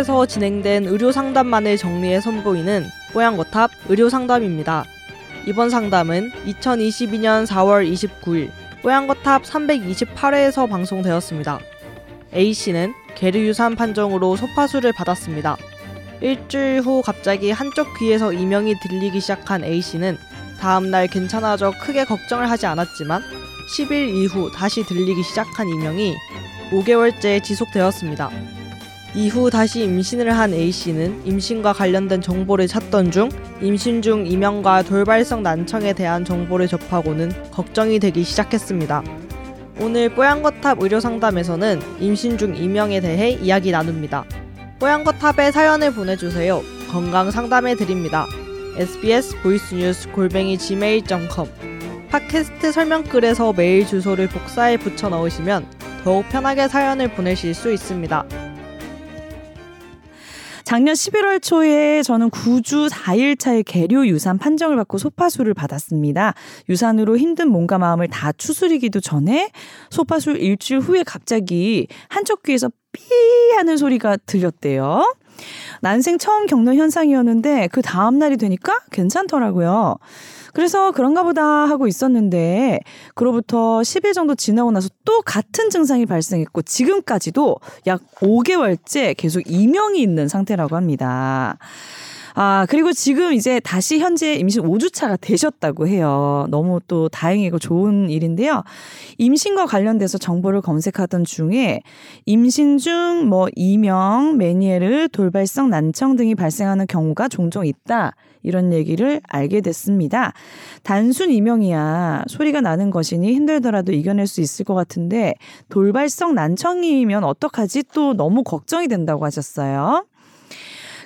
뽀양거탑에서 진행된 의료 상담만을 정리해 선보이는 뽀양거탑 의료 상담입니다. 이번 상담은 2022년 4월 29일 뽀양거탑 328회에서 방송되었습니다. A씨는 계류유산 판정으로 소파수를 받았습니다. 일주일 후 갑자기 한쪽 귀에서 이명이 들리기 시작한 A씨는 다음날 괜찮아져 크게 걱정을 하지 않았지만 10일 이후 다시 들리기 시작한 이명이 5개월째 지속되었습니다. 이후 다시 임신을 한 A씨는 임신과 관련된 정보를 찾던 중 임신 중 이명과 돌발성 난청에 대한 정보를 접하고는 걱정이 되기 시작했습니다. 오늘 뽀양거탑 의료상담에서는 임신 중 이명에 대해 이야기 나눕니다. 뽀양거탑에 사연을 보내주세요. 건강 상담해 드립니다. sbs 보이스뉴스 골뱅이 gmail.com 팟캐스트 설명글에서 메일 주소를 복사해 붙여 넣으시면 더욱 편하게 사연을 보내실 수 있습니다. 작년 11월 초에 저는 9주 4일 차의 계류 유산 판정을 받고 소파수를 받았습니다. 유산으로 힘든 몸과 마음을 다 추스리기도 전에 소파수 일주일 후에 갑자기 한쪽 귀에서 삐 하는 소리가 들렸대요. 난생 처음 겪는 현상이었는데 그 다음 날이 되니까 괜찮더라고요. 그래서 그런가 보다 하고 있었는데 그로부터 10일 정도 지나고 나서 또 같은 증상이 발생했고 지금까지도 약 5개월째 계속 이명이 있는 상태라고 합니다. 아, 그리고 지금 이제 다시 현재 임신 5주차가 되셨다고 해요. 너무 또 다행이고 좋은 일인데요. 임신과 관련돼서 정보를 검색하던 중에 임신 중 뭐 이명, 메니에르, 돌발성 난청 등이 발생하는 경우가 종종 있다. 이런 얘기를 알게 됐습니다. 단순 이명이야 소리가 나는 것이니 힘들더라도 이겨낼 수 있을 것 같은데 돌발성 난청이면 어떡하지? 또 너무 걱정이 된다고 하셨어요.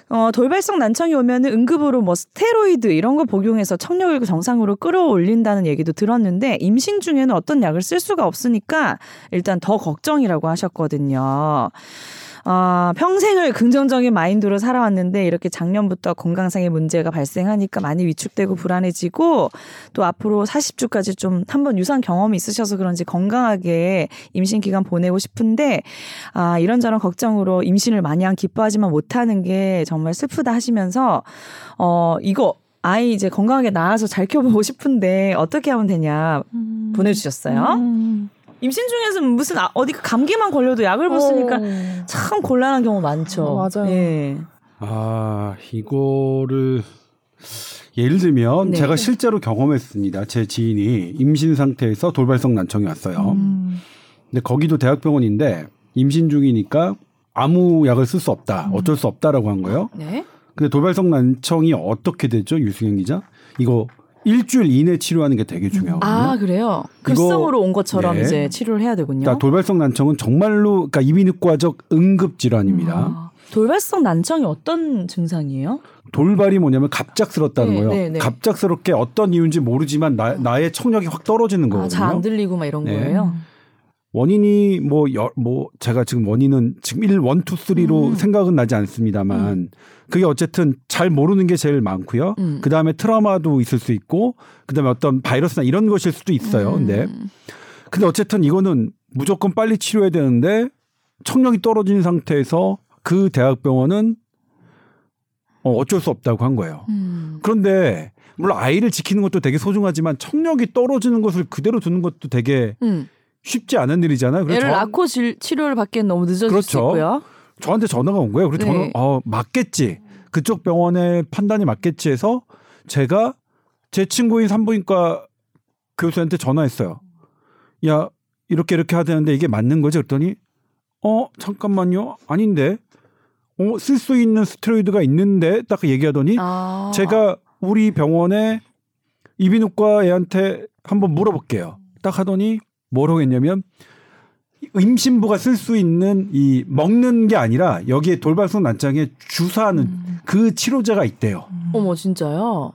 어, 돌발성 난청이 오면은 응급으로 뭐 스테로이드 이런 거 복용해서 청력을 정상으로 끌어올린다는 얘기도 들었는데 임신 중에는 어떤 약을 쓸 수가 없으니까 일단 더 걱정이라고 하셨거든요. 아, 평생을 긍정적인 마인드로 살아왔는데 이렇게 작년부터 건강상의 문제가 발생하니까 많이 위축되고 불안해지고 또 앞으로 40주까지 좀 한번 유산 경험이 있으셔서 그런지 건강하게 임신 기간 보내고 싶은데 아, 이런저런 걱정으로 임신을 마냥 기뻐하지만 못하는 게 정말 슬프다 하시면서 어, 이거 아이 이제 건강하게 나아서 잘 키워보고 싶은데 어떻게 하면 되냐 음. 보내주셨어요. 음. 임신 중에서 무슨 아, 어디 감기만 걸려도 약을 못 쓰니까 어. 참 곤란한 경우 많죠. 어, 맞아요. 예. 아 이거를 예를 들면 네. 제가 실제로 경험했습니다. 제 지인이 임신 상태에서 돌발성 난청이 왔어요. 음. 근데 거기도 대학병원인데 임신 중이니까 아무 약을 쓸 수 없다. 음. 어쩔 수 없다라고 한 거예요. 네. 근데 돌발성 난청이 어떻게 되죠? 유승현 기자? 이거 일주일 이내 치료하는 게 되게 중요하거든요. 아 그래요? 급성으로 온 것처럼 네. 이제 치료를 해야 되군요. 그러니까 돌발성 난청은 정말로 그러니까 이비인후과적 응급 질환입니다. 아, 돌발성 난청이 어떤 증상이에요? 돌발이 뭐냐면 갑작스럽다는 네, 거예요. 네, 네. 갑작스럽게 어떤 이유인지 모르지만 나, 나의 청력이 확 떨어지는 아, 거거든요. 아, 잘안 들리고 막 이런 네. 거예요. 원인이 뭐, 여, 뭐, 제가 지금 원인은 지금 1, 1, 2, 3로 음. 생각은 나지 않습니다만 음. 그게 어쨌든 잘 모르는 게 제일 많고요. 음. 그 다음에 트라우마도 있을 수 있고 그 다음에 어떤 바이러스나 이런 것일 수도 있어요. 음. 근데, 근데 어쨌든 이거는 무조건 빨리 치료해야 되는데 청력이 떨어진 상태에서 그 대학병원은 어, 어쩔 수 없다고 한 거예요. 음. 그런데 물론 아이를 지키는 것도 되게 소중하지만 청력이 떨어지는 것을 그대로 두는 것도 되게 음. 쉽지 않은 일이잖아요. 애를 저... 낳고 질, 치료를 받기엔 너무 늦어질 그렇죠. 수 있고요. 저한테 전화가 온 거예요. 그래서 네. 저는 어, 맞겠지. 그쪽 병원의 판단이 맞겠지 해서 제가 제 친구인 산부인과 교수한테 전화했어요. 야, 이렇게 이렇게 하되는데 이게 맞는 거지? 그랬더니 어, 잠깐만요. 아닌데. 어, 쓸 수 있는 스테로이드가 있는데 딱 얘기하더니 아. 제가 우리 병원에 이비인후과 애한테 한번 물어볼게요. 딱 하더니 뭐라고 했냐면 임신부가 쓸 수 있는 이 먹는 게 아니라 여기에 돌발성 난장에 주사하는 음. 그 치료제가 있대요. 음. 어머 진짜요?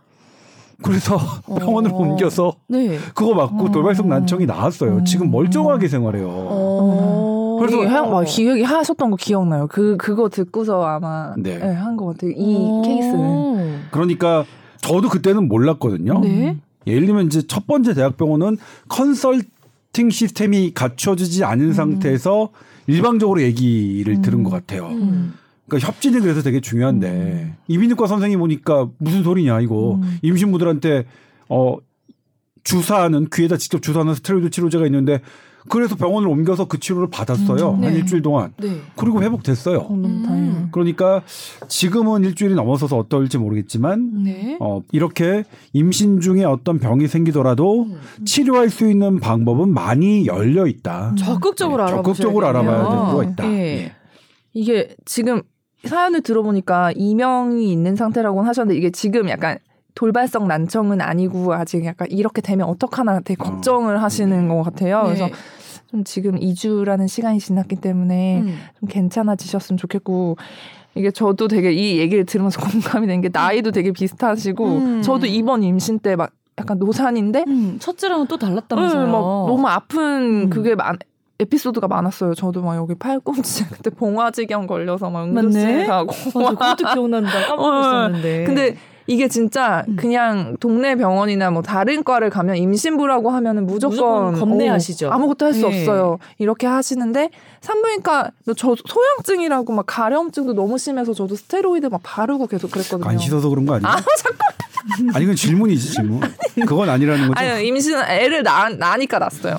그래서 어. 병원을 옮겨서 네. 그거 맞고 어. 돌발성 난청이 나왔어요. 어. 지금 멀쩡하게 생활해요. 어. 그래서 한, 막 기억이 하셨던 거 기억나요. 그 그거 듣고서 아마 네. 네, 한것 같아요. 이 어. 케이스는. 그러니까 저도 그때는 몰랐거든요. 네? 예를 들면 이제 첫 번째 대학병원은 컨설 테스팅 시스템이 갖춰지지 않은 음. 상태에서 일방적으로 얘기를 음. 들은 것 같아요. 음. 그러니까 협진이 그래서 되게 중요한데 음. 이비인후과 선생님 보니까 무슨 소리냐 이거 음. 임신부들한테 어 주사하는 귀에다 직접 주사하는 스테로이드 치료제가 있는데 그래서 병원을 옮겨서 그 치료를 받았어요. 음, 네. 한 일주일 동안. 네. 그리고 회복됐어요. 어, 음. 그러니까 지금은 일주일이 넘어서서 어떨지 모르겠지만 네. 어, 이렇게 임신 중에 어떤 병이 생기더라도 음. 치료할 수 있는 방법은 많이 열려 있다. 적극적으로 네. 적극적으로 알아봐야 될 필요가 있다. 네. 예. 이게 지금 사연을 들어보니까 이명이 있는 상태라고 하셨는데 이게 지금 약간 돌발성 난청은 아니고 아직 약간 이렇게 되면 어떡하나 되게 어. 걱정을 어. 하시는 것 같아요. 네. 그래서 좀 지금 2주라는 시간이 지났기 때문에 음. 좀 괜찮아지셨으면 좋겠고 이게 저도 되게 이 얘기를 들으면서 공감이 된게 나이도 되게 비슷하시고 음. 저도 이번 임신 때 막 약간 노산인데 음, 첫째랑은 또 달랐다면서요. 네, 막 너무 아픈 음. 그게 많 에피소드가 많았어요. 저도 막 여기 팔꿈치 그때 봉화지경 걸려서 막 응급실 가고. 맞아, 그것도 기억난다. 까먹고 어, 있었는데. 근데 이게 진짜 음. 그냥 동네 병원이나 뭐 다른 과를 가면 임신부라고 하면은 무조건, 무조건 겁내하시죠. 어, 아무것도 할수 네. 없어요. 이렇게 하시는데 산부인과 저 소양증이라고 막 가려움증도 너무 심해서 저도 스테로이드 막 바르고 계속 그랬거든요. 안 씻어서 그런 거 아니야? 아, 자꾸 아니 그건 질문이지 질문. 그건 아니라는 거죠. 아니 임신 애를 낳, 낳으니까 났어요.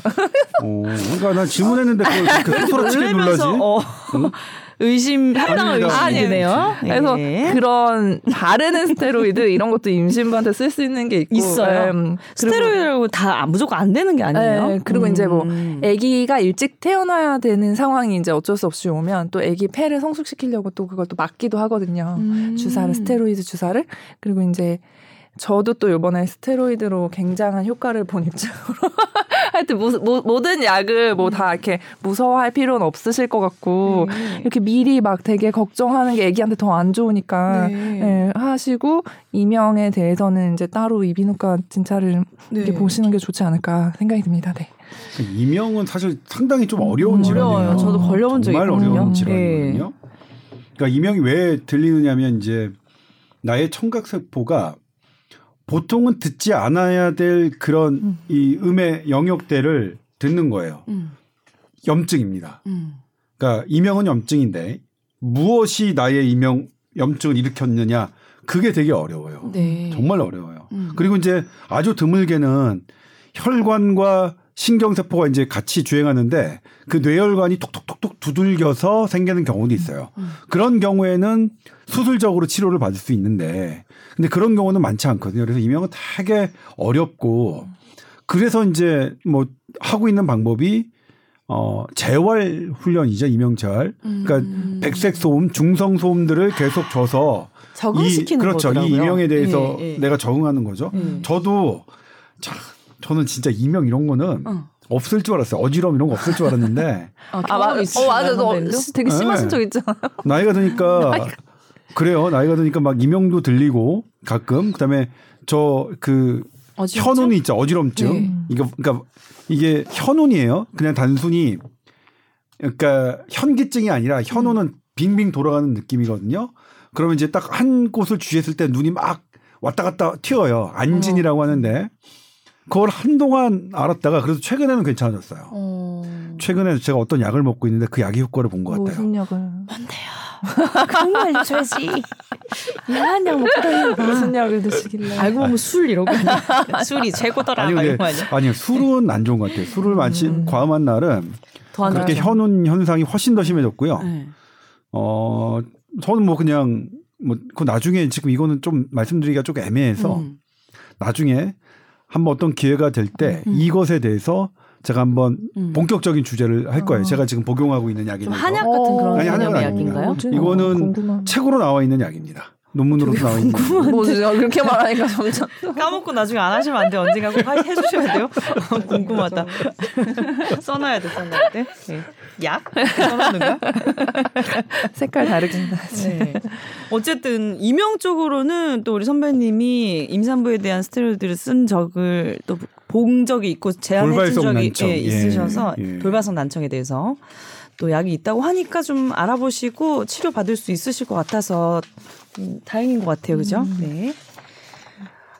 어, 그러니까 난 질문했는데 그걸 그렇게 소스라치게 놀라지. 어. 응? 의심 합당한 의심이네요. 그래서 예. 그런 바르는 스테로이드 이런 것도 임신부한테 쓸 수 있는 게 있고 있어요. 음, 스테로이드라고 다 무조건 안 되는 게 아니에요. 네, 그리고 음. 이제 뭐 음. 아기가 일찍 태어나야 되는 상황이 이제 어쩔 수 없이 오면 또 아기 폐를 성숙시키려고 또 그걸 또 맞기도 하거든요. 음. 주사를 스테로이드 주사를 그리고 이제 저도 또 이번에 스테로이드로 굉장한 효과를 본 입장으로 하여튼 모, 모, 모든 약을 뭐 다 이렇게 무서워할 필요는 없으실 것 같고 네. 이렇게 미리 막 되게 걱정하는 게 애기한테 더 안 좋으니까 네. 네, 하시고 이명에 대해서는 이제 따로 이비인후과 진찰을 네. 이렇게 보시는 게 좋지 않을까 생각이 듭니다. 네. 이명은 사실 상당히 좀 어려운 질환이에요. 저도 걸려본 적이 정말 어려운 질환이거든요. 네. 그러니까 이명이 왜 들리느냐면 이제 나의 청각세포가 보통은 듣지 않아야 될 그런 음. 이 음의 영역대를 듣는 거예요. 음. 염증입니다. 음. 그러니까 이명은 염증인데 무엇이 나의 이명 염증을 일으켰느냐 그게 되게 어려워요. 네. 정말 어려워요. 음. 그리고 이제 아주 드물게는 혈관과 신경세포가 이제 같이 주행하는데 그 뇌혈관이 톡톡톡톡 두들겨서 생기는 경우도 있어요. 음. 그런 경우에는 수술적으로 치료를 받을 수 있는데 근데 그런 경우는 많지 않거든요. 그래서 이명은 되게 어렵고 그래서 이제 뭐 하고 있는 방법이 어 재활 훈련이죠 이명 재활. 그러니까 음. 백색 소음, 중성 소음들을 계속 줘서 적응시키는 이, 그렇죠. 거더라고요. 이 이명에 대해서 예, 예. 내가 적응하는 거죠. 예. 저도 자, 저는 진짜 이명 이런 거는 어. 없을 줄 알았어요. 어지러움 이런 거 없을 줄 알았는데. 아, 아 맞아. 어, 맞아. 너 되게 심하신 네. 적 있잖아. 나이가 드니까 그래요. 나이가 드니까 막 이명도 들리고 가끔 그다음에 저 그 현운이 있죠. 어지럼증. 네. 이거 그러니까 이게 현운이에요. 그냥 단순히 그러니까 현기증이 아니라 현운은 음. 빙빙 돌아가는 느낌이거든요. 그러면 이제 딱 한 곳을 주의했을 때 눈이 막 왔다 갔다 튀어요. 안진이라고 어. 하는데 그걸 한동안 알았다가 그래서 최근에는 괜찮아졌어요. 어. 최근에 제가 어떤 약을 먹고 있는데 그 약의 효과를 본 것 같아요. 무슨 약을? 그런 거 알려줘야지. 이상한 약 먹고 다니는 무슨 약을 드시길래. 알고 보면 술 이러고. 술이 최고더라. 아니, 근데, 아니요. 술은 안 좋은 것 같아요. 술을 마시, 음. 과음한 날은 그렇게 현운 현상이 훨씬 더 심해졌고요. 네. 어, 저는 뭐 그냥 뭐, 그 나중에 지금 이거는 좀 말씀드리기가 조금 애매해서 음. 나중에 한번 어떤 기회가 될때 음. 이것에 대해서 제가 한번 음. 본격적인 주제를 할 거예요. 어. 제가 지금 복용하고 있는 약이니까. 한약 같은 그런 아니, 한약 약인가요? 이거는 궁금한. 책으로 나와 있는 약입니다. 논문으로 나와 있는. 뭐 그렇게 말하니까 점점 까먹고 나중에 안 하시면 안 돼. 언젠가 꼭 해 주셔야 돼요. 궁금하다. 써놔야 돼, 써놔야 돼. 네. 약? 써놓는 거야? 색깔 다르긴 하지. 네. 어쨌든 이명 쪽으로는 또 우리 선배님이 임산부에 대한 스테로이드를 쓴 적을 또 본 적이 있고 제안해 준 적이 예, 있으셔서 예, 예. 돌발성 난청에 대해서 또 약이 있다고 하니까 좀 알아보시고 치료 받을 수 있으실 것 같아서 음, 다행인 것 같아요, 그죠? 음. 네.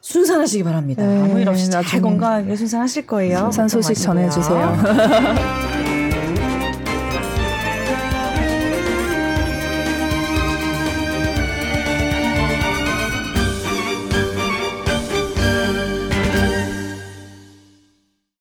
순산하시기 바랍니다. 네, 아무 일 없이 잘 건강하게 순산하실 거예요. 순산 소식 전해주세요.